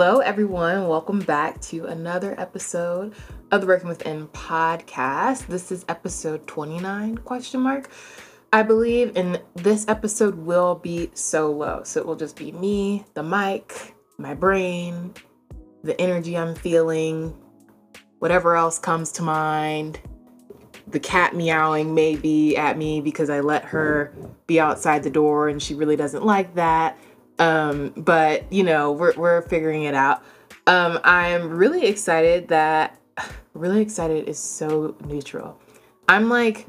Hello, everyone. Welcome back to another episode of the Working Within podcast. This is episode 29 question mark. I believe in this episode will be solo. So it will just be me, the mic, my brain, the energy I'm feeling, whatever else comes to mind. The cat meowing maybe at me because I let her be outside the door and she really doesn't like that. Um, but you know, we're we're figuring it out. Um, I'm really excited that really excited is so neutral. I'm like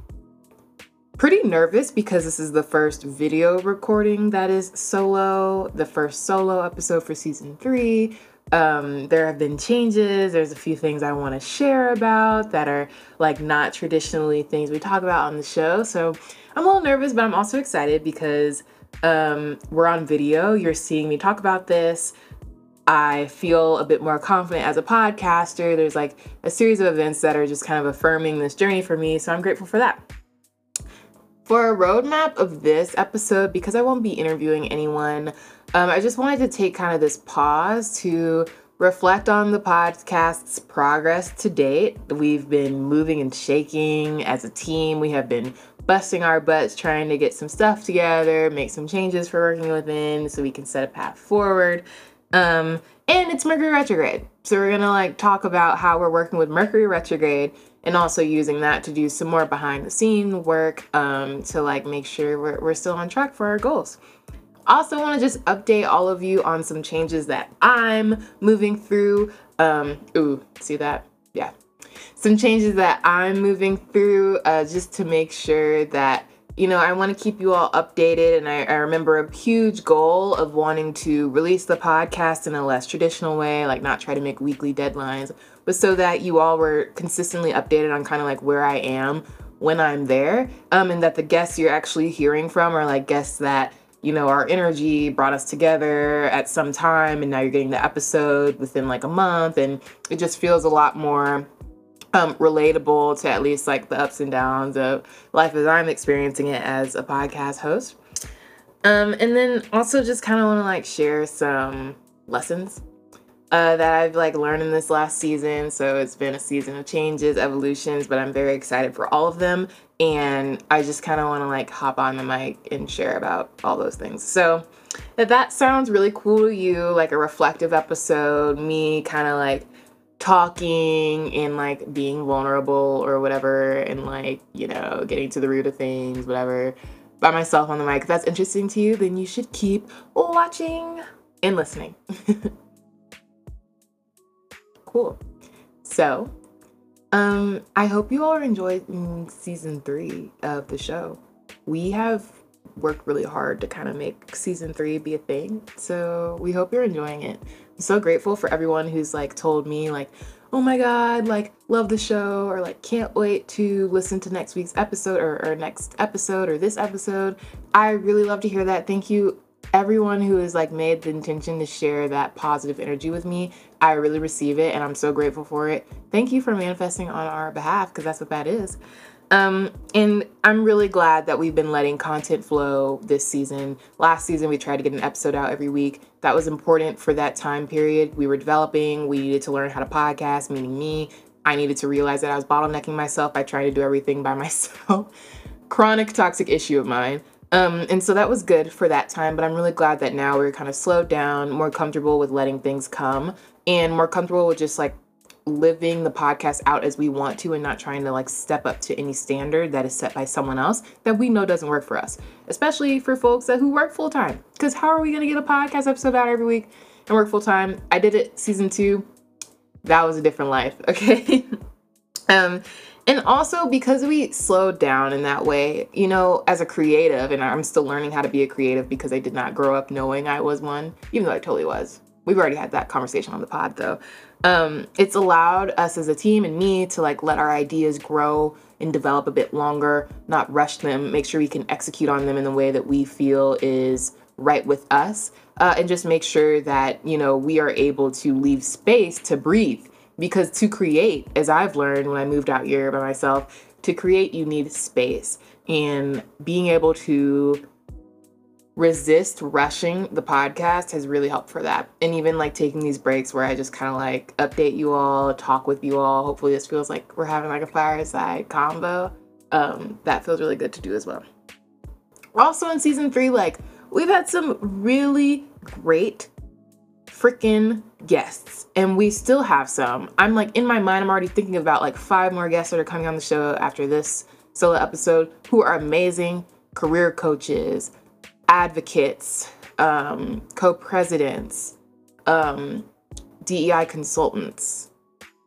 pretty nervous because this is the first video recording that is solo, the first solo episode for season three. Um, there have been changes. There's a few things I want to share about that are like not traditionally things we talk about on the show. So I'm a little nervous, but I'm also excited because um, we're on video. You're seeing me talk about this. I feel a bit more confident as a podcaster. There's like a series of events that are just kind of affirming this journey for me. So I'm grateful for that. For a roadmap of this episode, because I won't be interviewing anyone, um, I just wanted to take kind of this pause to reflect on the podcast's progress to date. We've been moving and shaking as a team. We have been busting our butts trying to get some stuff together, make some changes for working within so we can set a path forward. Um, and it's Mercury retrograde. So we're gonna like talk about how we're working with Mercury retrograde and also using that to do some more behind the scene work um, to like make sure we're, we're still on track for our goals. Also, want to just update all of you on some changes that I'm moving through. Um, ooh, see that? Yeah, some changes that I'm moving through uh, just to make sure that you know, I want to keep you all updated. And I, I, remember a huge goal of wanting to release the podcast in a less traditional way, like not try to make weekly deadlines, but so that you all were consistently updated on kind of like where I am when I'm there. Um, and that the guests you're actually hearing from are like guests that, you know, our energy brought us together at some time. And now you're getting the episode within like a month. And it just feels a lot more um, relatable to at least like the ups and downs of life as I'm experiencing it as a podcast host. Um, and then also just kind of want to like share some lessons uh, that I've like learned in this last season. So it's been a season of changes, evolutions, but I'm very excited for all of them. And I just kind of want to like hop on the mic and share about all those things. So if that sounds really cool to you, like a reflective episode, me kind of like talking and like being vulnerable or whatever and like you know getting to the root of things whatever by myself on the mic. If that's interesting to you then you should keep watching and listening. Cool. So um i hope you all are enjoying season three of the show. We have worked really hard to kind of make season three be a thing so we hope you're enjoying it so grateful for everyone who's like told me like oh my god like love the show or like can't wait to listen to next week's episode or, or next episode or this episode. I really love to hear that. Thank you everyone who has like made the intention to share that positive energy with me. I really receive it and i'm so grateful for it. Thank you for manifesting on our behalf because that's what that is. Um, and I'm really glad that we've been letting content flow this season. Last season, we tried to get an episode out every week. That was important for that time period. We were developing, we needed to learn how to podcast, meaning me. I needed to realize that I was bottlenecking myself by trying to do everything by myself. Chronic toxic issue of mine. Um, and so that was good for that time, but I'm really glad that now we're kind of slowed down, more comfortable with letting things come, and more comfortable with just like living the podcast out as we want to and not trying to like step up to any standard that is set by someone else that we know doesn't work for us, especially for folks that who work full time. Because how are we gonna get a podcast episode out every week and work full time? I did it season two. That was a different life, okay? um, and also because we slowed down in that way, you know, as a creative, and I'm still learning how to be a creative because I did not grow up knowing I was one, even though I totally was. We've already had that conversation on the pod though um, it's allowed us as a team and me to like let our ideas grow and develop a bit longer, not rush them, make sure we can execute on them in the way that we feel is right with us, uh, and just make sure that, you know, we are able to leave space to breathe. Because to create, as I've learned when I moved out here by myself, to create, you need space. And being able to resist rushing the podcast has really helped for that. And even like taking these breaks where I just kind of like update you all, talk with you all. Hopefully, this feels like we're having like a fireside combo. Um, that feels really good to do as well. Also, in season three, like we've had some really great freaking guests and we still have some i'm like in my mind i'm already thinking about like five more guests that are coming on the show after this solo episode who are amazing career coaches advocates um, co-presidents um, dei consultants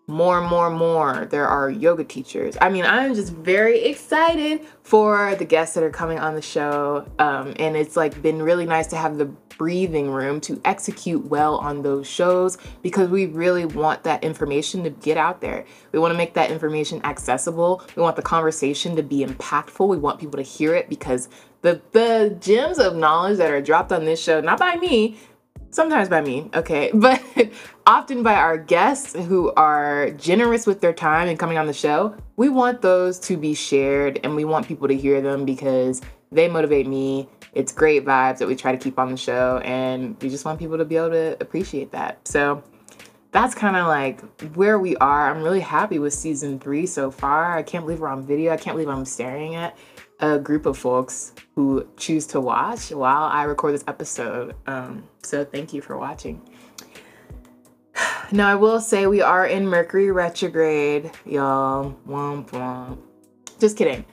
more and more and more there are yoga teachers. I mean i'm just very excited for the guests that are coming on the show um, and it's like been really nice to have the breathing room to execute well on those shows because we really want that information to get out there. We want to make that information accessible. We want the conversation to be impactful. We want people to hear it because the the gems of knowledge that are dropped on this show not by me sometimes by me, okay, but often by our guests who are generous with their time and coming on the show. We want those to be shared and we want people to hear them because they motivate me. It's great vibes that we try to keep on the show and we just want people to be able to appreciate that. So that's kind of like where we are. I'm really happy with season three so far. I can't believe we're on video. I can't believe I'm staring at a group of folks who choose to watch while I record this episode. Um, so thank you for watching. Now, I will say we are in Mercury retrograde, y'all. Womp womp. Just kidding.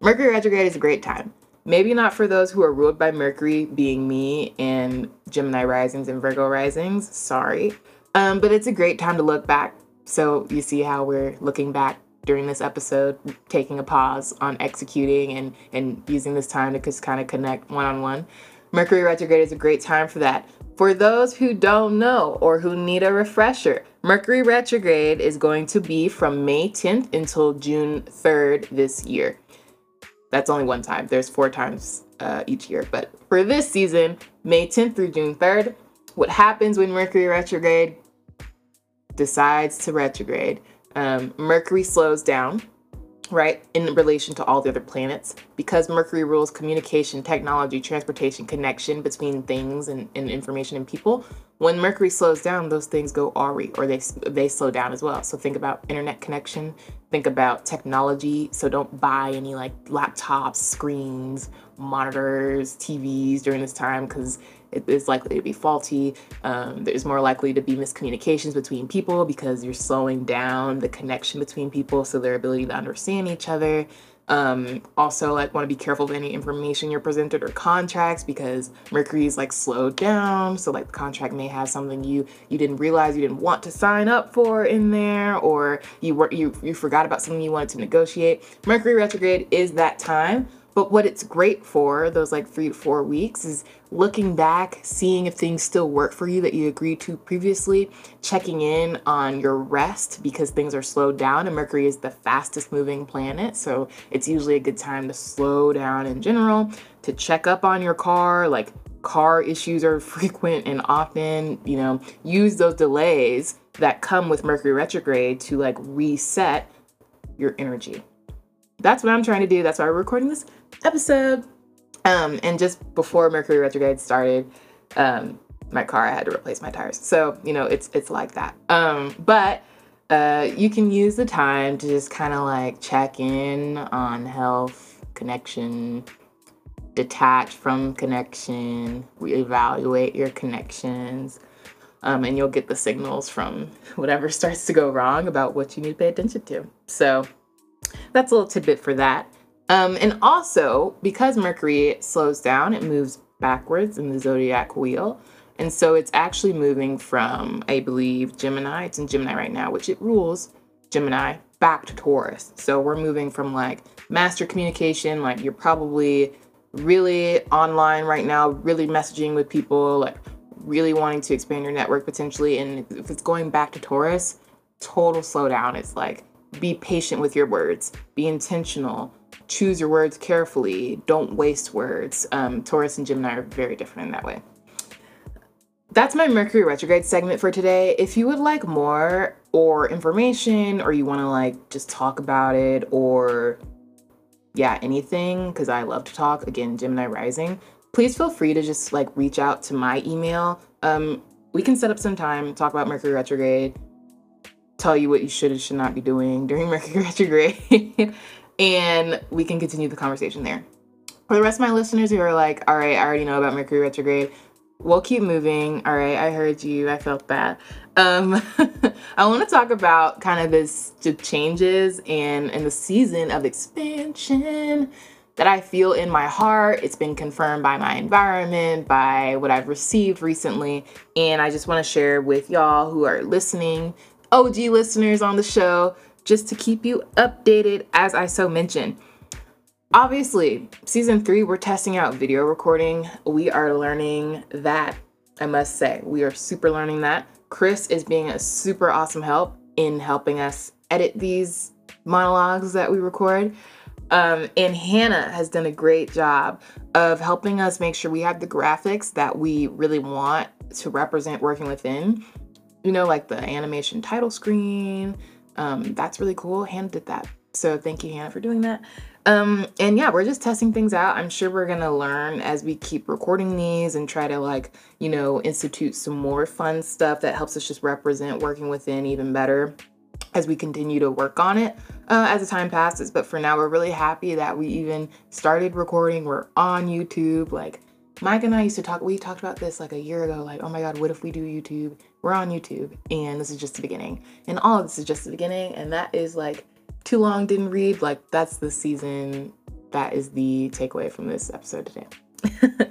Mercury retrograde is a great time. Maybe not for those who are ruled by Mercury, being me and Gemini risings and Virgo risings. Sorry. Um, but it's a great time to look back. So you see how we're looking back during this episode, taking a pause on executing and, and using this time to just kind of connect one on one. Mercury retrograde is a great time for that. For those who don't know or who need a refresher, Mercury retrograde is going to be from May 10th until June 3rd this year. That's only one time. There's four times uh, each year. But for this season, May 10th through June 3rd, what happens when Mercury retrograde decides to retrograde? Um, Mercury slows down, right, in relation to all the other planets. Because Mercury rules communication, technology, transportation, connection between things and, and information and people. When Mercury slows down, those things go awry or they, they slow down as well. So think about internet connection, think about technology. So don't buy any like laptops, screens, monitors, TVs during this time because it is likely to be faulty. Um, there's more likely to be miscommunications between people because you're slowing down the connection between people, so their ability to understand each other. Um, also, like, want to be careful of any information you're presented or contracts because Mercury is like slowed down. So, like, the contract may have something you you didn't realize you didn't want to sign up for in there, or you were you you forgot about something you wanted to negotiate. Mercury retrograde is that time but what it's great for, those like three to four weeks, is looking back, seeing if things still work for you that you agreed to previously, checking in on your rest because things are slowed down, and Mercury is the fastest moving planet. So it's usually a good time to slow down in general, to check up on your car. Like car issues are frequent and often, you know, use those delays that come with Mercury retrograde to like reset your energy. That's what I'm trying to do. That's why we're recording this episode. Um, and just before Mercury retrograde started, um, my car I had to replace my tires. So you know it's it's like that. Um, but uh, you can use the time to just kind of like check in on health, connection, detach from connection, reevaluate your connections. Um, and you'll get the signals from whatever starts to go wrong about what you need to pay attention to. So that's a little tidbit for that. Um, and also, because Mercury slows down, it moves backwards in the zodiac wheel. And so it's actually moving from, I believe, Gemini. It's in Gemini right now, which it rules Gemini back to Taurus. So we're moving from like master communication, like you're probably really online right now, really messaging with people, like really wanting to expand your network potentially. And if it's going back to Taurus, total slowdown. It's like be patient with your words, be intentional, choose your words carefully, don't waste words. Um, Taurus and Gemini are very different in that way. That's my Mercury retrograde segment for today. If you would like more or information, or you want to like just talk about it, or yeah, anything, because I love to talk, again, Gemini rising, please feel free to just like reach out to my email. Um, we can set up some time, talk about Mercury retrograde, tell you what you should and should not be doing during Mercury retrograde, and we can continue the conversation there. For the rest of my listeners who are like, all right, I already know about Mercury retrograde, we'll keep moving. All right, I heard you. I felt that. Um, I want to talk about kind of this the changes and and the season of expansion that I feel in my heart. It's been confirmed by my environment, by what I've received recently, and I just want to share with y'all who are listening, OG listeners on the show, just to keep you updated as I so mentioned. Obviously, season three, we're testing out video recording. We are learning that, I must say. We are super learning that. Chris is being a super awesome help in helping us edit these monologues that we record. Um, and Hannah has done a great job of helping us make sure we have the graphics that we really want to represent working within. You know, like the animation title screen. Um, that's really cool. Hannah did that. So thank you, Hannah, for doing that. Um, and yeah, we're just testing things out. I'm sure we're gonna learn as we keep recording these and try to like, you know, institute some more fun stuff that helps us just represent working within even better as we continue to work on it uh, as the time passes. But for now, we're really happy that we even started recording. We're on YouTube. Like Micah and I used to talk, we talked about this like a year ago. Like, oh my God, what if we do YouTube? We're on YouTube, and this is just the beginning. And all of this is just the beginning. And that is like too long didn't read, like that's the season. That is the takeaway from this episode today.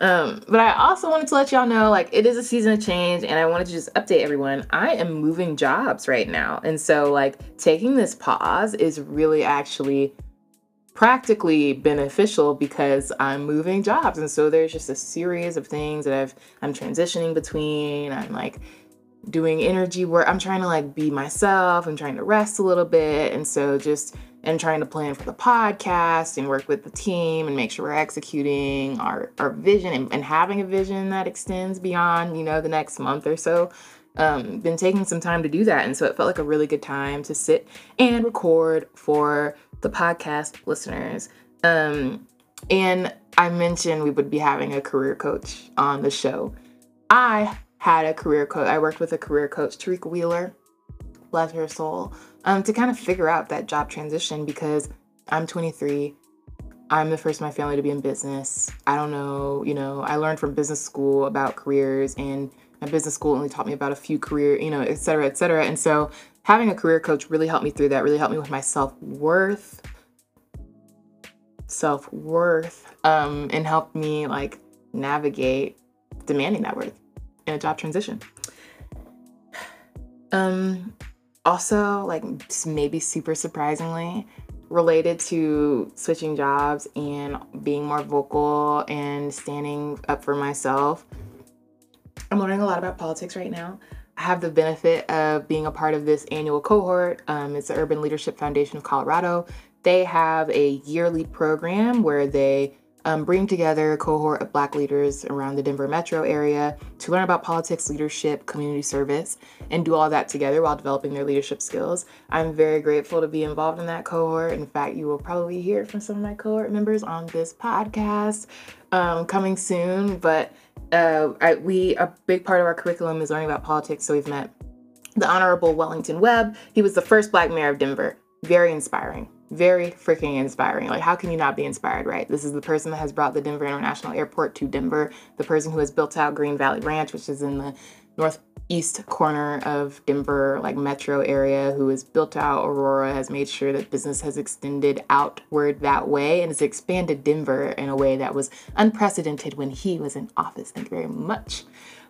um, but I also wanted to let y'all know, like, it is a season of change, and I wanted to just update everyone. I am moving jobs right now, and so like taking this pause is really actually practically beneficial because I'm moving jobs, and so there's just a series of things that I've I'm transitioning between. I'm like doing energy work. I'm trying to like be myself. I'm trying to rest a little bit. And so just and trying to plan for the podcast and work with the team and make sure we're executing our, our vision and, and having a vision that extends beyond, you know, the next month or so. Um, been taking some time to do that. And so it felt like a really good time to sit and record for the podcast listeners. Um, and I mentioned we would be having a career coach on the show. I had a career coach. I worked with a career coach, Tariq Wheeler, bless her soul, um, to kind of figure out that job transition because I'm 23. I'm the first in my family to be in business. I don't know, you know, I learned from business school about careers and my business school only taught me about a few career, you know, et cetera, et cetera. And so having a career coach really helped me through that, really helped me with my self-worth, self-worth, um, and helped me like navigate demanding that worth in a job transition. Um, also, like maybe super surprisingly, related to switching jobs and being more vocal and standing up for myself. I'm learning a lot about politics right now. Have the benefit of being a part of this annual cohort. Um, it's the Urban Leadership Foundation of Colorado. They have a yearly program where they um, bring together a cohort of Black leaders around the Denver metro area to learn about politics, leadership, community service, and do all that together while developing their leadership skills. I'm very grateful to be involved in that cohort. In fact, you will probably hear from some of my cohort members on this podcast um, coming soon. But uh, I, we a big part of our curriculum is learning about politics. So we've met the Honorable Wellington Webb. He was the first Black mayor of Denver. Very inspiring very freaking inspiring. Like, how can you not be inspired, right? This is the person that has brought the Denver International Airport to Denver, the person who has built out Green Valley Ranch, which is in the northeast corner of Denver, like metro area, who has built out Aurora, has made sure that business has extended outward that way, and has expanded Denver in a way that was unprecedented when he was in office. Thank you very much.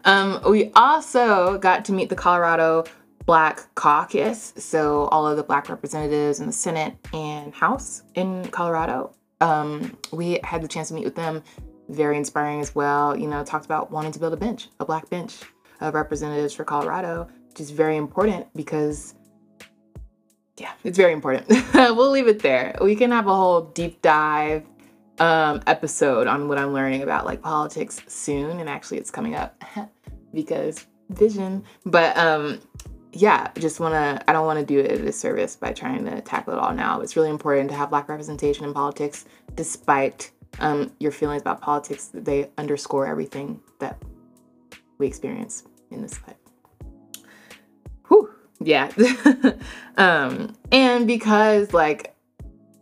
Um, we also got to meet the Colorado Black Caucus, so all of the Black representatives in the Senate and House in Colorado. Um, we had the chance to meet with them. Very inspiring as well. You know, talked about wanting to build a bench, a Black bench of representatives for Colorado, which is very important because, yeah, it's very important. we'll leave it there. We can have a whole deep dive um, episode on what I'm learning about like politics soon, and actually, it's coming up because vision. But um, yeah, just want to, I don't want to do it a disservice by trying to tackle it all now. It's really important to have Black representation in politics despite um, your feelings about politics, they underscore everything that we experience in this life. Whew, yeah. um, and because like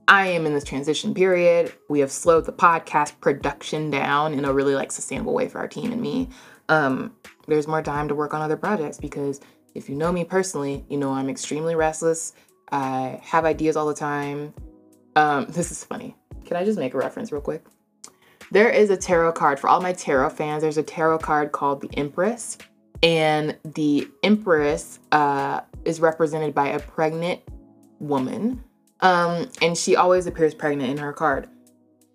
I am in this transition period, we have slowed the podcast production down in a really like sustainable way for our team and me. Um, there's more time to work on other projects because if you know me personally, you know I'm extremely restless. I have ideas all the time. Um, this is funny. Can I just make a reference real quick? There is a tarot card for all my tarot fans. There's a tarot card called the Empress, and the Empress uh, is represented by a pregnant woman, um, and she always appears pregnant in her card.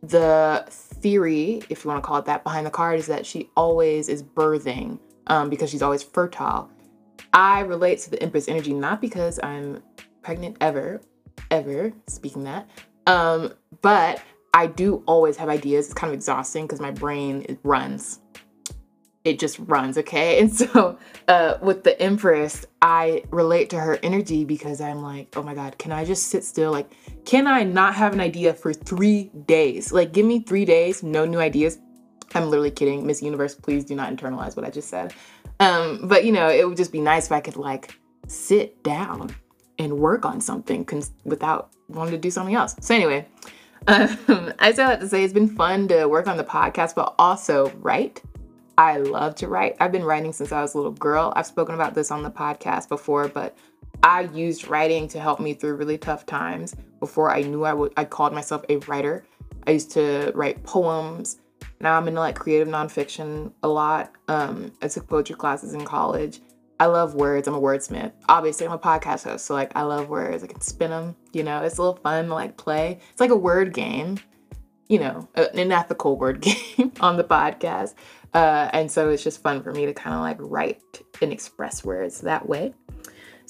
The theory, if you want to call it that, behind the card is that she always is birthing um, because she's always fertile. I relate to the Empress energy not because I'm pregnant ever, ever speaking that, um, but I do always have ideas. It's kind of exhausting because my brain it runs. It just runs, okay? And so uh, with the Empress, I relate to her energy because I'm like, oh my God, can I just sit still? Like, can I not have an idea for three days? Like, give me three days, no new ideas. I'm literally kidding. Miss Universe, please do not internalize what I just said. Um, but you know, it would just be nice if I could like sit down and work on something cons- without wanting to do something else. So anyway, um, I still have to say it's been fun to work on the podcast, but also write. I love to write. I've been writing since I was a little girl. I've spoken about this on the podcast before, but I used writing to help me through really tough times before I knew I would I called myself a writer. I used to write poems. Now I'm into like creative nonfiction a lot. Um, I took poetry classes in college. I love words. I'm a wordsmith. Obviously, I'm a podcast host, so like I love words. I can spin them. You know, it's a little fun to like play. It's like a word game. You know, an ethical word game on the podcast. Uh, and so it's just fun for me to kind of like write and express words that way.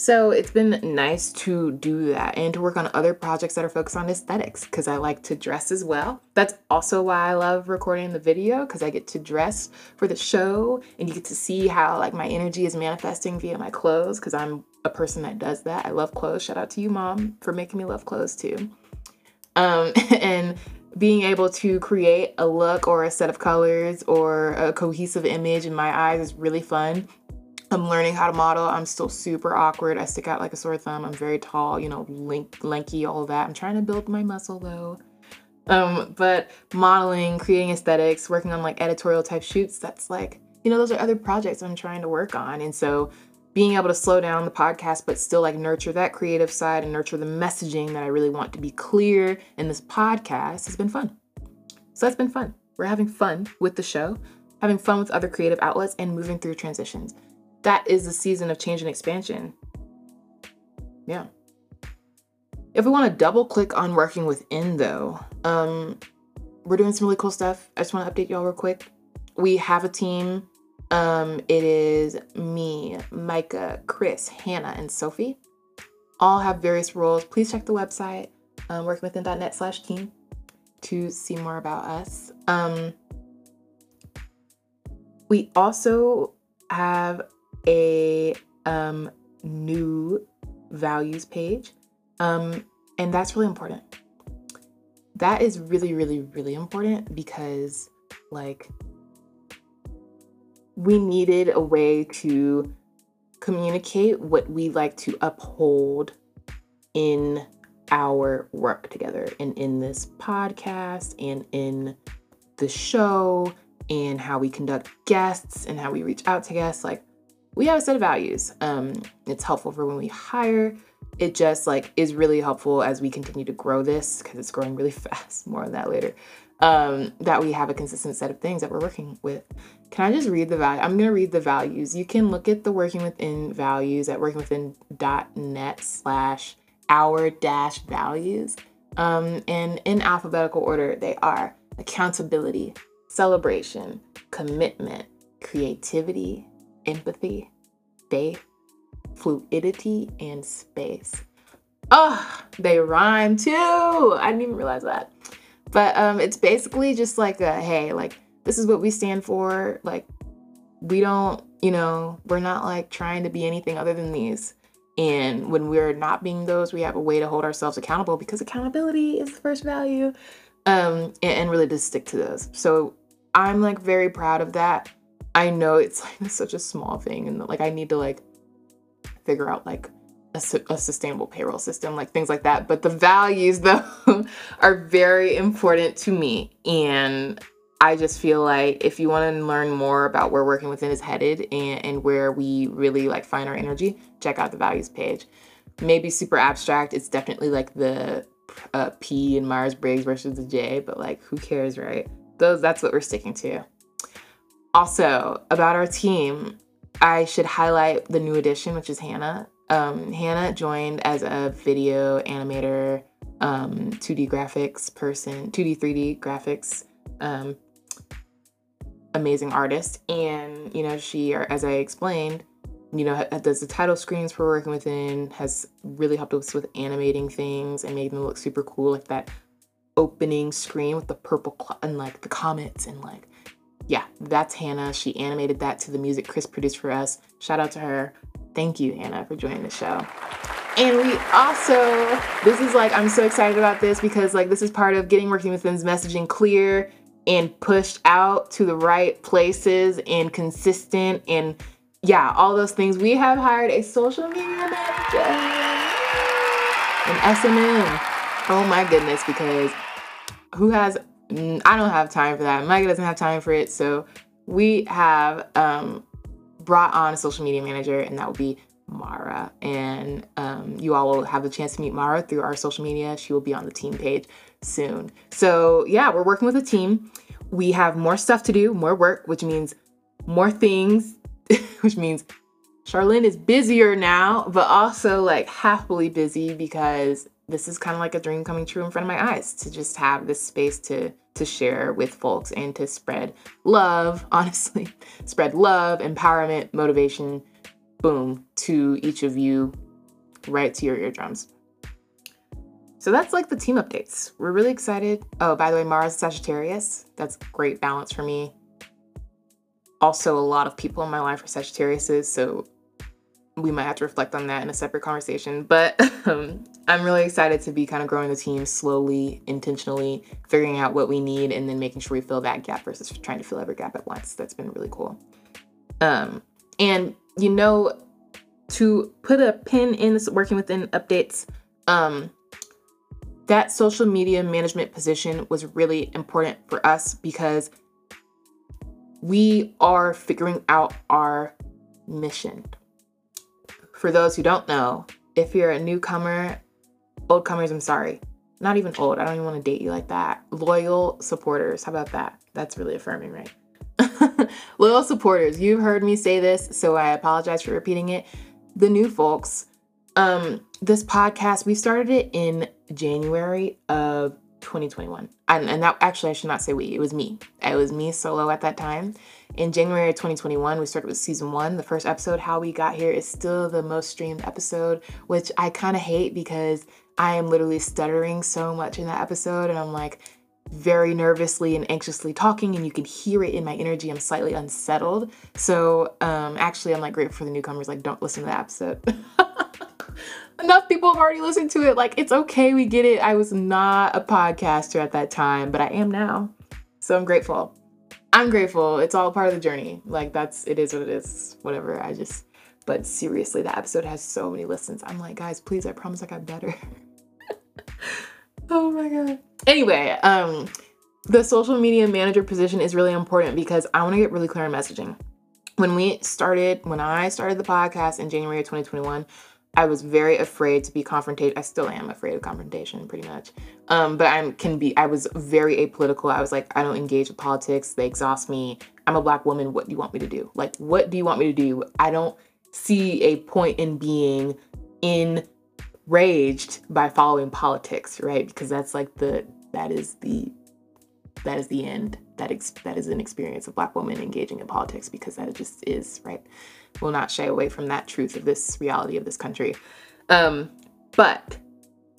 So it's been nice to do that and to work on other projects that are focused on aesthetics because I like to dress as well. That's also why I love recording the video because I get to dress for the show and you get to see how like my energy is manifesting via my clothes because I'm a person that does that. I love clothes. Shout out to you, mom, for making me love clothes too. Um, and being able to create a look or a set of colors or a cohesive image in my eyes is really fun I'm learning how to model. I'm still super awkward. I stick out like a sore thumb. I'm very tall, you know, link, lanky, all that. I'm trying to build my muscle though. Um, but modeling, creating aesthetics, working on like editorial type shoots, that's like, you know, those are other projects I'm trying to work on. And so being able to slow down the podcast, but still like nurture that creative side and nurture the messaging that I really want to be clear in this podcast has been fun. So that's been fun. We're having fun with the show, having fun with other creative outlets, and moving through transitions that is the season of change and expansion. Yeah. If we want to double click on working within, though, um, we're doing some really cool stuff. I just want to update y'all real quick. We have a team. Um, it is me, Micah, Chris, Hannah, and Sophie. All have various roles. Please check the website, um, workingwithin.net slash team to see more about us. Um, we also have a um, new values page. Um, and that's really important. That is really, really, really important because, like, we needed a way to communicate what we like to uphold in our work together and in this podcast and in the show and how we conduct guests and how we reach out to guests. Like, we have a set of values. Um, it's helpful for when we hire. It just like is really helpful as we continue to grow this because it's growing really fast. More on that later. Um, that we have a consistent set of things that we're working with. Can I just read the value? I'm gonna read the values. You can look at the working within values at workingwithin.net slash our dash values. Um, and in alphabetical order, they are accountability, celebration, commitment, creativity, empathy, faith, fluidity, and space. Oh, they rhyme too. I didn't even realize that. But um, it's basically just like a hey, like this is what we stand for. Like we don't, you know, we're not like trying to be anything other than these. And when we're not being those, we have a way to hold ourselves accountable because accountability is the first value. um, and, and really to stick to those. So I'm like very proud of that. I know it's like such a small thing, and like I need to like figure out like a, a, sustainable payroll system, like things like that. But the values, though, are very important to me. And I just feel like if you want to learn more about where working within is headed and, and where we really like find our energy, check out the values page. Maybe super abstract. It's definitely like the uh, P in Myers Briggs versus the J, but like who cares, right? Those that's what we're sticking to. Also, about our team, I should highlight the new addition, which is Hannah. Um, Hannah joined as a video animator, um, 2D graphics person, 2D, 3D graphics, um, amazing artist. And, you know, she, as I explained, you know, does the title screens for Working Within, has really helped us with animating things and making them look super cool, like that opening screen with the purple cl- and like the comments and like, yeah, that's Hannah. She animated that to the music Chris produced for us. Shout out to her. Thank you, Hannah, for joining the show. And we also, this is like, I'm so excited about this because, like, this is part of getting Working Within's messaging clear and pushed out to the right places and consistent and, yeah, all those things. We have hired a social media manager, an SMM. Oh my goodness, because who has, I don't have time for that. Micah doesn't have time for it. So we have um, brought on a social media manager, and that will be Mara. And um, you all will have the chance to meet Mara through our social media. She will be on the team page soon. So, yeah, we're working with a team. We have more stuff to do, more work, which means more things, which means Charlene is busier now, but also like happily busy because this is kind of like a dream coming true in front of my eyes to just have this space to to share with folks and to spread love, honestly, spread love, empowerment, motivation, boom, to each of you right to your eardrums. So that's like the team updates. We're really excited. Oh, by the way, Mars Sagittarius. That's great balance for me. Also, a lot of people in my life are Sagittariuses, so we might have to reflect on that in a separate conversation. But um, I'm really excited to be kind of growing the team slowly, intentionally, figuring out what we need, and then making sure we fill that gap versus trying to fill every gap at once. That's been really cool. Um, and you know, to put a pin in this working within updates, um, that social media management position was really important for us because we are figuring out our mission for those who don't know, if you're a newcomer, old comers, I'm sorry. Not even old. I don't even want to date you like that. Loyal supporters. How about that? That's really affirming, right? Loyal supporters. You've heard me say this, so I apologize for repeating it. The new folks, um, this podcast, we started it in January of 2021. And, and that actually, I should not say we, it was me. It was me solo at that time. In January 2021, we started with season one. The first episode, How We Got Here, is still the most streamed episode, which I kind of hate because I am literally stuttering so much in that episode. And I'm like, very nervously and anxiously talking and you can hear it in my energy i'm slightly unsettled so um actually i'm like grateful for the newcomers like don't listen to the episode enough people have already listened to it like it's okay we get it i was not a podcaster at that time but i am now so i'm grateful I'm grateful. It's all part of the journey. Like that's it is what it is. Whatever. I just but seriously, the episode has so many listens. I'm like, guys, please, I promise I got better. oh my god. Anyway, um the social media manager position is really important because I want to get really clear on messaging. When we started, when I started the podcast in January of 2021, I was very afraid to be confronted. I still am afraid of confrontation, pretty much. Um, but I can be. I was very apolitical. I was like, I don't engage with politics. They exhaust me. I'm a black woman. What do you want me to do? Like, what do you want me to do? I don't see a point in being enraged by following politics, right? Because that's like the that is the that is the end. That ex- that is an experience of black women engaging in politics because that just is right will not shy away from that truth of this reality of this country. Um, but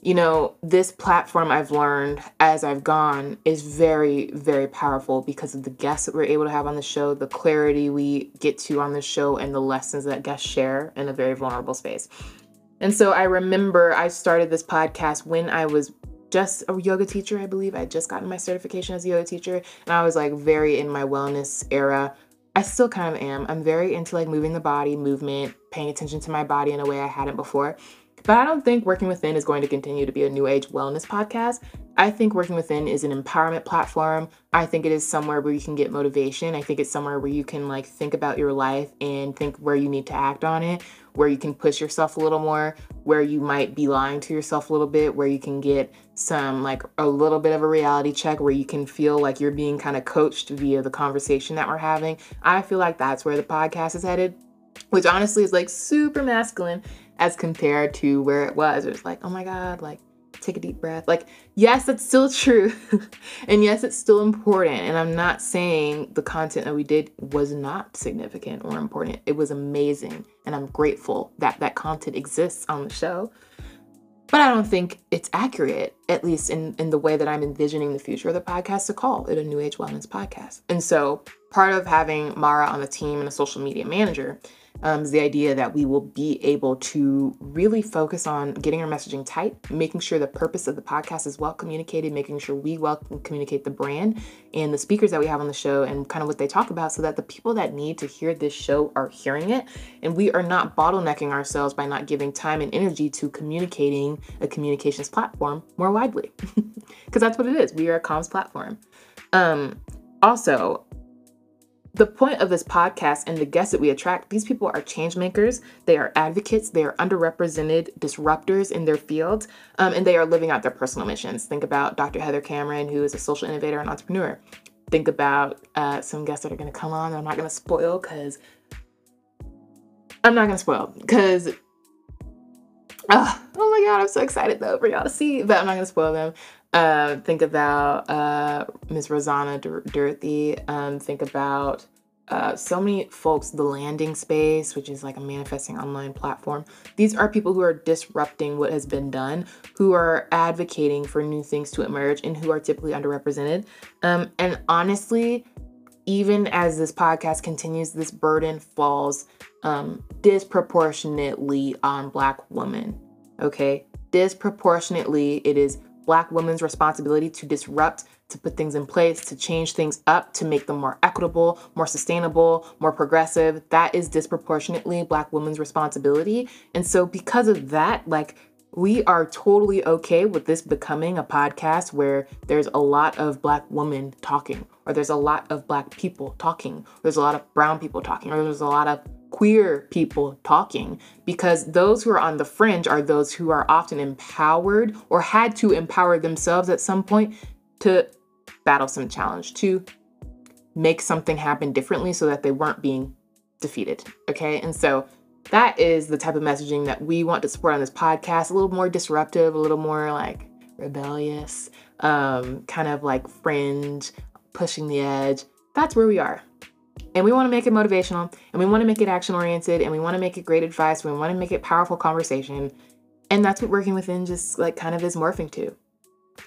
you know, this platform I've learned as I've gone is very, very powerful because of the guests that we're able to have on the show, the clarity we get to on the show, and the lessons that guests share in a very vulnerable space. And so I remember I started this podcast when I was just a yoga teacher, I believe. I had just gotten my certification as a yoga teacher, and I was like very in my wellness era. I still kind of am. I'm very into like moving the body, movement, paying attention to my body in a way I hadn't before. But I don't think Working Within is going to continue to be a new age wellness podcast. I think Working Within is an empowerment platform. I think it is somewhere where you can get motivation. I think it's somewhere where you can like think about your life and think where you need to act on it, where you can push yourself a little more, where you might be lying to yourself a little bit, where you can get some like a little bit of a reality check, where you can feel like you're being kind of coached via the conversation that we're having. I feel like that's where the podcast is headed which honestly is like super masculine as compared to where it was. It was like, oh my God, like take a deep breath. Like, yes, that's still true. and yes, it's still important. And I'm not saying the content that we did was not significant or important. It was amazing. And I'm grateful that that content exists on the show. But I don't think it's accurate, at least in, in the way that I'm envisioning the future of the podcast to call it a New Age Wellness podcast. And so part of having Mara on the team and a social media manager um, is the idea that we will be able to really focus on getting our messaging tight, making sure the purpose of the podcast is well communicated, making sure we well communicate the brand and the speakers that we have on the show and kind of what they talk about so that the people that need to hear this show are hearing it. And we are not bottlenecking ourselves by not giving time and energy to communicating a communications platform more widely. Because that's what it is. We are a comms platform. Um, also, the point of this podcast and the guests that we attract, these people are change makers. They are advocates. They are underrepresented disruptors in their fields, um, and they are living out their personal missions. Think about Dr. Heather Cameron, who is a social innovator and entrepreneur. Think about uh, some guests that are going to come on. that I'm not going to spoil because I'm not going to spoil because. Oh my god, I'm so excited though for y'all to see, but I'm not gonna spoil them. Uh, think about uh, Ms. Rosanna Dorothy. Um, think about uh, so many folks, the landing space, which is like a manifesting online platform. These are people who are disrupting what has been done, who are advocating for new things to emerge, and who are typically underrepresented. Um, and honestly, even as this podcast continues, this burden falls um, disproportionately on Black women. Okay, disproportionately, it is Black women's responsibility to disrupt, to put things in place, to change things up, to make them more equitable, more sustainable, more progressive. That is disproportionately Black women's responsibility. And so, because of that, like, we are totally okay with this becoming a podcast where there's a lot of Black women talking, or there's a lot of Black people talking, there's a lot of brown people talking, or there's a lot of queer people talking because those who are on the fringe are those who are often empowered or had to empower themselves at some point to battle some challenge, to make something happen differently so that they weren't being defeated. Okay. And so that is the type of messaging that we want to support on this podcast a little more disruptive, a little more like rebellious, um, kind of like fringe, pushing the edge. That's where we are. And we want to make it motivational and we want to make it action oriented and we want to make it great advice. We want to make it powerful conversation. And that's what working within just like kind of is morphing to.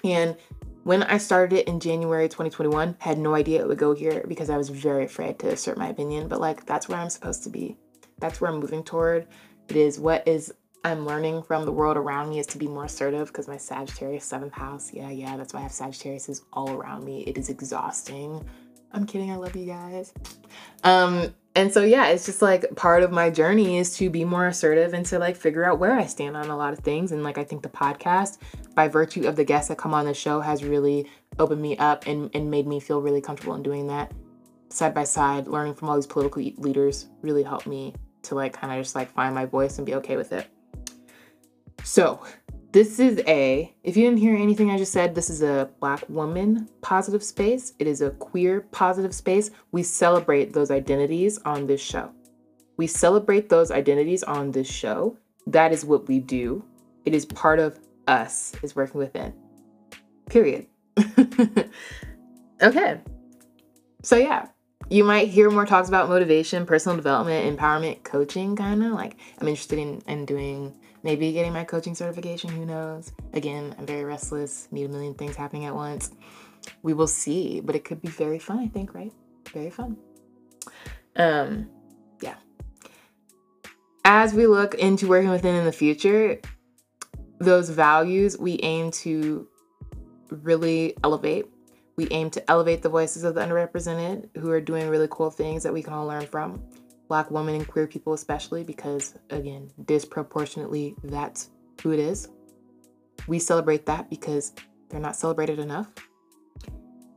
And when I started it in January 2021, had no idea it would go here because I was very afraid to assert my opinion. But like that's where I'm supposed to be. That's where I'm moving toward. It is what is I'm learning from the world around me is to be more assertive because my Sagittarius seventh house. Yeah, yeah, that's why I have Sagittarius all around me. It is exhausting I'm kidding. I love you guys. Um, and so yeah, it's just like part of my journey is to be more assertive and to like figure out where I stand on a lot of things. And like I think the podcast, by virtue of the guests that come on the show, has really opened me up and, and made me feel really comfortable in doing that. Side by side, learning from all these political leaders really helped me to like kind of just like find my voice and be okay with it. So this is a, if you didn't hear anything I just said, this is a Black woman positive space. It is a queer positive space. We celebrate those identities on this show. We celebrate those identities on this show. That is what we do. It is part of us, is working within. Period. okay. So, yeah, you might hear more talks about motivation, personal development, empowerment, coaching, kind of like I'm interested in, in doing maybe getting my coaching certification, who knows? Again, I'm very restless, need a million things happening at once. We will see, but it could be very fun, I think, right? Very fun. Um, yeah. As we look into working within in the future, those values we aim to really elevate. We aim to elevate the voices of the underrepresented who are doing really cool things that we can all learn from. Black women and queer people, especially, because again, disproportionately, that's who it is. We celebrate that because they're not celebrated enough.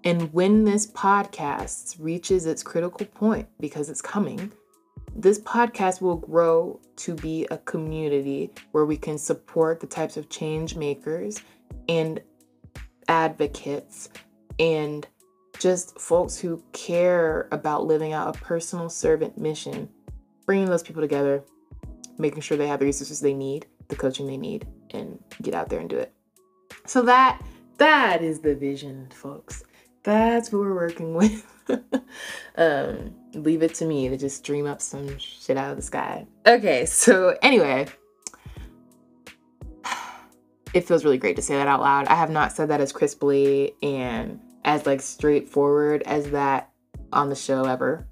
And when this podcast reaches its critical point, because it's coming, this podcast will grow to be a community where we can support the types of change makers and advocates and just folks who care about living out a personal servant mission, bringing those people together, making sure they have the resources they need, the coaching they need, and get out there and do it. So that that is the vision, folks. That's what we're working with. um, leave it to me to just dream up some shit out of the sky. Okay, so anyway, it feels really great to say that out loud. I have not said that as crisply and as like straightforward as that on the show ever.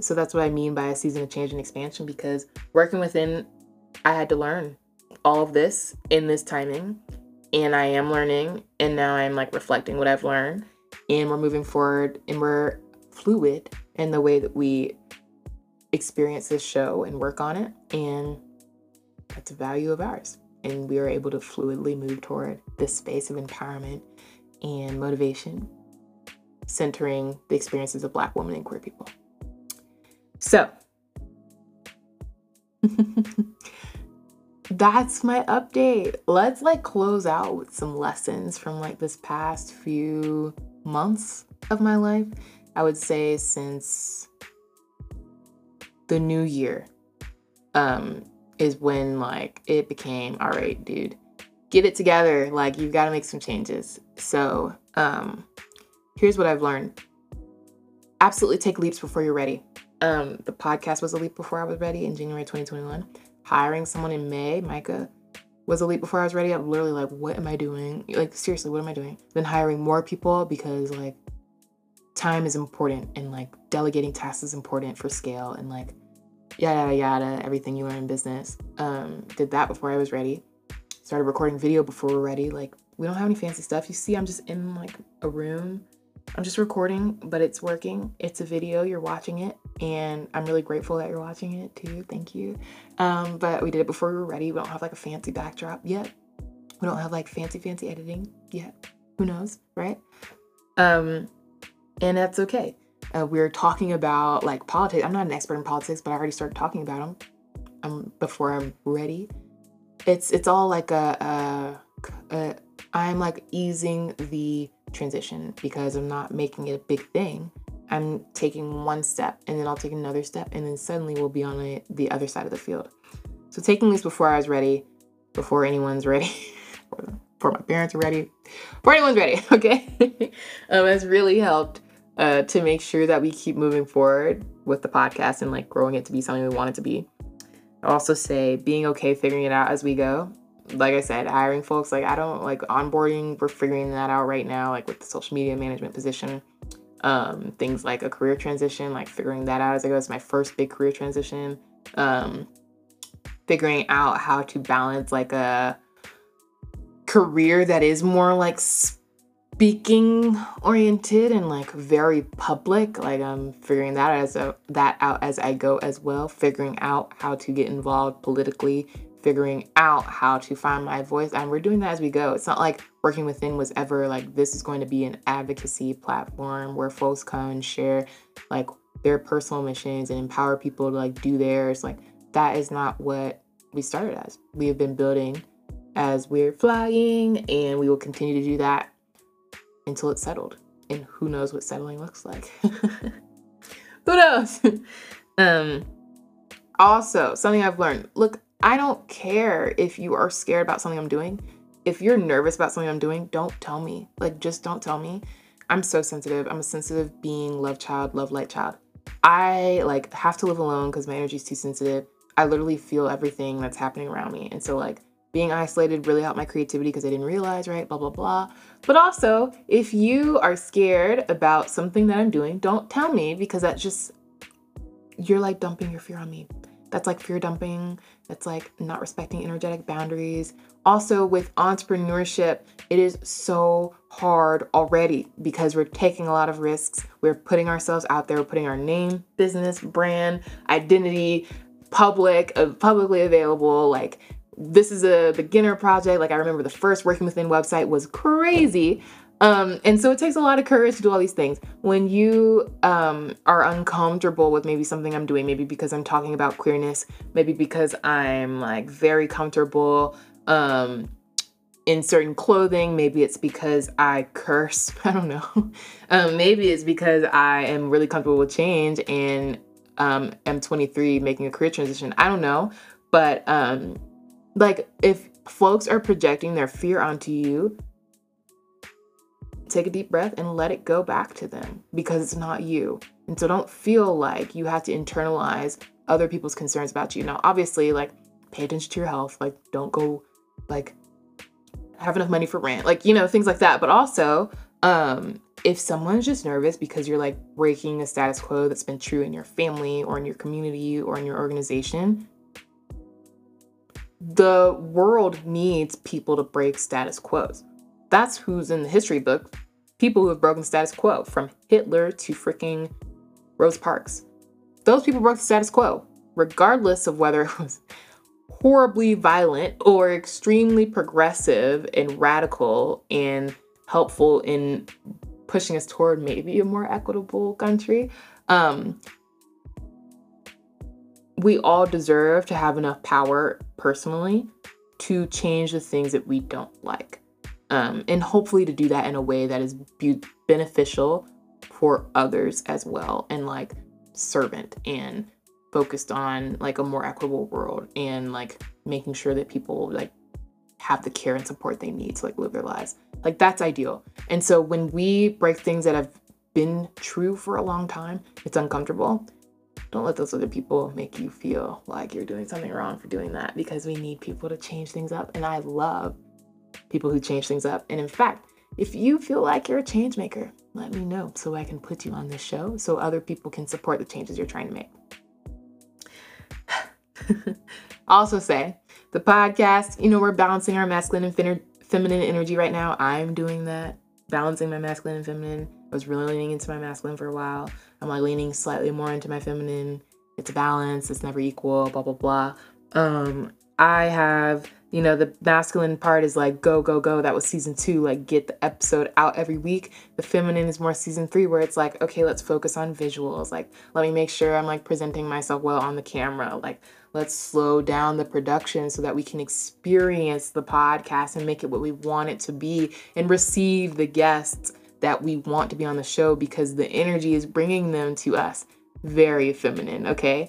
So that's what I mean by a season of change and expansion because working within, I had to learn all of this in this timing. And I am learning, and now I'm like reflecting what I've learned, and we're moving forward, and we're fluid in the way that we experience this show and work on it. And that's a value of ours. And we are able to fluidly move toward this space of empowerment and motivation, centering the experiences of Black women and queer people. So, that's my update. Let's like close out with some lessons from like this past few months of my life. I would say since the new year um is when like it became all right, dude get it together. Like you've got to make some changes. So, um, here's what I've learned. Absolutely take leaps before you're ready. Um, the podcast was a leap before I was ready in January 2021. Hiring someone in May, Micah, was a leap before I was ready. I'm literally like, what am I doing? Like, seriously, what am I doing? Then hiring more people because like time is important and like delegating tasks is important for scale and like yada yada everything you learn in business. Um, did that before I was ready started recording video before we're ready. Like, we don't have any fancy stuff. You see, I'm just in like a room. I'm just recording, but it's working. It's a video. You're watching it, and I'm really grateful that you're watching it too. Thank you. Um, but we did it before we were ready. We don't have like a fancy backdrop yet. We don't have like fancy, fancy editing yet. Who knows, right? Um, and that's okay. Uh, we're talking about like politics. I'm not an expert in politics, but I already started talking about them um, before I'm ready it's it's all like a, a, a I'm like easing the transition because I'm not making it a big thing. I'm taking one step and then I'll take another step and then suddenly we'll be on a, the other side of the field. So taking this before I was ready, before anyone's ready, before my parents are ready, before anyone's ready, okay, um, has really helped uh, to make sure that we keep moving forward with the podcast and like growing it to be something we want it to be. I also say being okay figuring it out as we go. Like I said, hiring folks, like I don't like onboarding, we're figuring that out right now, like with the social media management position. Um, things like a career transition, like figuring that out as I go. It's my first big career transition. Um, figuring out how to balance like a career that is more like speaking oriented and like very public like i'm figuring that as a that out as i go as well figuring out how to get involved politically figuring out how to find my voice and we're doing that as we go. It's not like working within was ever like this is going to be an advocacy platform where folks come and share like their personal missions and empower people to like do theirs. Like that is not what we started as. We have been building as we're flying and we will continue to do that until it's settled. And who knows what settling looks like. who knows? um also, something I've learned. Look, I don't care if you are scared about something I'm doing. If you're nervous about something I'm doing, don't tell me. Like just don't tell me. I'm so sensitive. I'm a sensitive being, love child, love light child. I like have to live alone because my energy is too sensitive. I literally feel everything that's happening around me. And so like being isolated really helped my creativity because I didn't realize, right? Blah, blah, blah. But also, if you are scared about something that I'm doing, don't tell me because that's just, you're like dumping your fear on me. That's like fear dumping. That's like not respecting energetic boundaries. Also, with entrepreneurship, it is so hard already because we're taking a lot of risks. We're putting ourselves out there, we're putting our name, business, brand, identity, public, uh, publicly available. Like, this is a beginner project. Like, I remember the first Working Within website was crazy. Um, and so it takes a lot of courage to do all these things. When you um, are uncomfortable with maybe something I'm doing, maybe because I'm talking about queerness, maybe because I'm like very comfortable um, in certain clothing, maybe it's because I curse, I don't know. um, maybe it's because I am really comfortable with change and um, am 23 making a career transition. I don't know. But um, like if folks are projecting their fear onto you, take a deep breath and let it go back to them because it's not you. And so don't feel like you have to internalize other people's concerns about you. Now, obviously, like pay attention to your health, like don't go like have enough money for rent, like you know, things like that. But also, um, if someone's just nervous because you're like breaking a status quo that's been true in your family or in your community or in your organization, the world needs people to break status quos. That's who's in the history book. People who have broken status quo, from Hitler to freaking Rosa Parks. Those people broke the status quo, regardless of whether it was horribly violent or extremely progressive and radical and helpful in pushing us toward maybe a more equitable country. Um, we all deserve to have enough power personally to change the things that we don't like. Um, and hopefully to do that in a way that is be- beneficial for others as well and like servant and focused on like a more equitable world and like making sure that people like have the care and support they need to like live their lives. Like that's ideal. And so when we break things that have been true for a long time it's uncomfortable don't let those other people make you feel like you're doing something wrong for doing that because we need people to change things up and i love people who change things up. And in fact, if you feel like you're a change maker, let me know so I can put you on this show so other people can support the changes you're trying to make. also, say the podcast, you know, we're balancing our masculine and fin- feminine energy right now. I'm doing that, balancing my masculine and feminine. I was really leaning into my masculine for a while. I'm like leaning slightly more into my feminine. It's a balance, it's never equal, blah, blah, blah. Um, I have you know, the masculine part is like go, go, go. That was season two, like get the episode out every week. The feminine is more season three, where it's like, okay, let's focus on visuals. Like, let me make sure I'm like presenting myself well on the camera. Like, let's slow down the production so that we can experience the podcast and make it what we want it to be and receive the guests that we want to be on the show because the energy is bringing them to us. Very feminine, okay?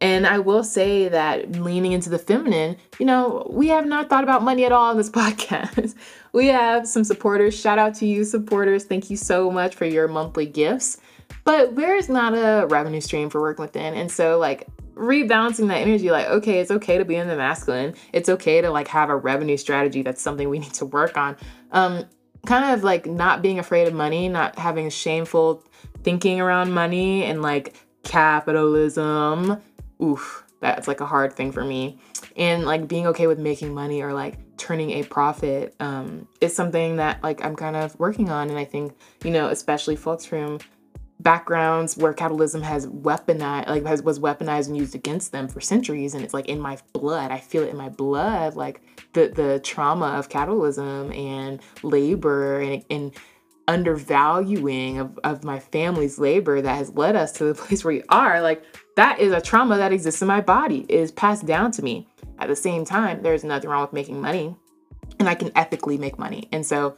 And I will say that leaning into the feminine, you know, we have not thought about money at all on this podcast. we have some supporters. Shout out to you, supporters. Thank you so much for your monthly gifts. But there's not a revenue stream for working within. And so, like, rebalancing that energy, like, okay, it's okay to be in the masculine. It's okay to, like, have a revenue strategy. That's something we need to work on. Um, kind of like not being afraid of money, not having shameful thinking around money and like capitalism oof, that's like a hard thing for me. And like being okay with making money or like turning a profit um, is something that like I'm kind of working on. And I think, you know, especially folks from backgrounds where capitalism has weaponized like has was weaponized and used against them for centuries and it's like in my blood. I feel it in my blood like the the trauma of capitalism and labor and, and undervaluing of, of my family's labor that has led us to the place where we are. Like that is a trauma that exists in my body. It is passed down to me. At the same time there's nothing wrong with making money and i can ethically make money. And so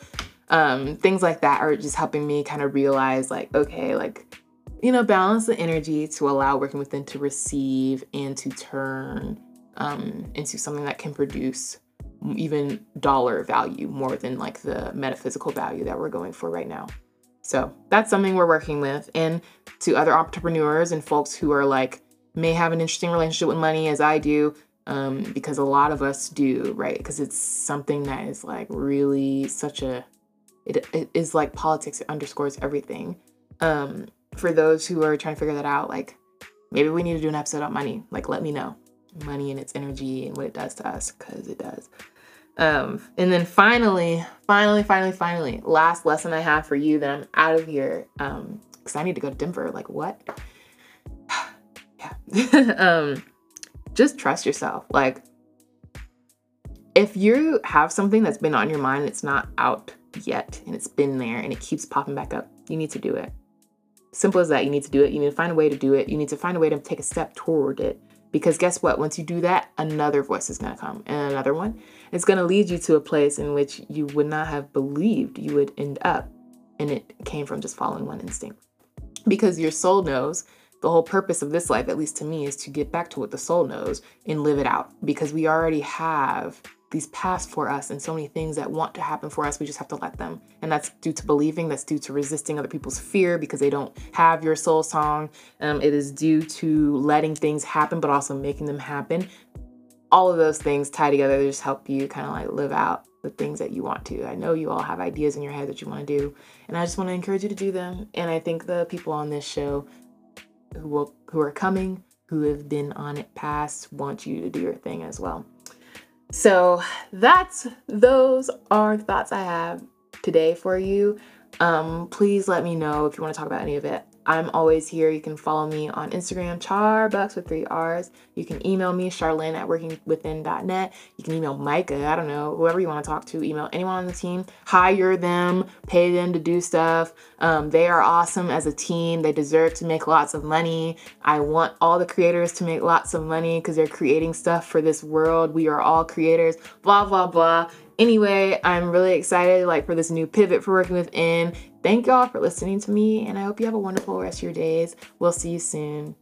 um, things like that are just helping me kind of realize like okay like you know balance the energy to allow working within to receive and to turn um, into something that can produce even dollar value more than like the metaphysical value that we're going for right now. So that's something we're working with. And to other entrepreneurs and folks who are like, may have an interesting relationship with money as I do, um, because a lot of us do, right? Because it's something that is like really such a, it, it is like politics, it underscores everything. Um, for those who are trying to figure that out, like maybe we need to do an episode on money. Like, let me know. money and its energy and what it does to us because it does. Um, and then finally, finally, finally, finally, last lesson I have for you that I'm out of here. Um, because I need to go to Denver. Like what? yeah. um, just trust yourself. Like if you have something that's been on your mind, it's not out yet, and it's been there and it keeps popping back up, you need to do it. Simple as that. You need to do it. You need to find a way to do it. You need to find a way to take a step toward it. Because guess what? Once you do that, another voice is going to come and another one. It's going to lead you to a place in which you would not have believed you would end up. And it came from just following one instinct. Because your soul knows the whole purpose of this life, at least to me, is to get back to what the soul knows and live it out. Because we already have these paths for us and so many things that want to happen for us. We just have to let them. And that's due to believing, that's due to resisting other people's fear because they don't have your soul song. Um, it is due to letting things happen, but also making them happen. All of those things tie together to just help you kind of like live out the things that you want to. I know you all have ideas in your head that you want to do, and I just want to encourage you to do them. And I think the people on this show who will who are coming, who have been on it past, want you to do your thing as well. So that's those are the thoughts I have today for you. Um, please let me know if you want to talk about any of it. I'm always here. You can follow me on Instagram, charbucks with three R's. You can email me, Charlene at workingwithin.net. You can email Micah, I don't know, whoever you want to talk to, email anyone on the team. Hire them, pay them to do stuff. Um, they are awesome as a team. They deserve to make lots of money. I want all the creators to make lots of money because they're creating stuff for this world. We are all creators, blah, blah, blah. Anyway, I'm really excited like for this new pivot for working within. Thank y'all for listening to me and I hope you have a wonderful rest of your days. We'll see you soon.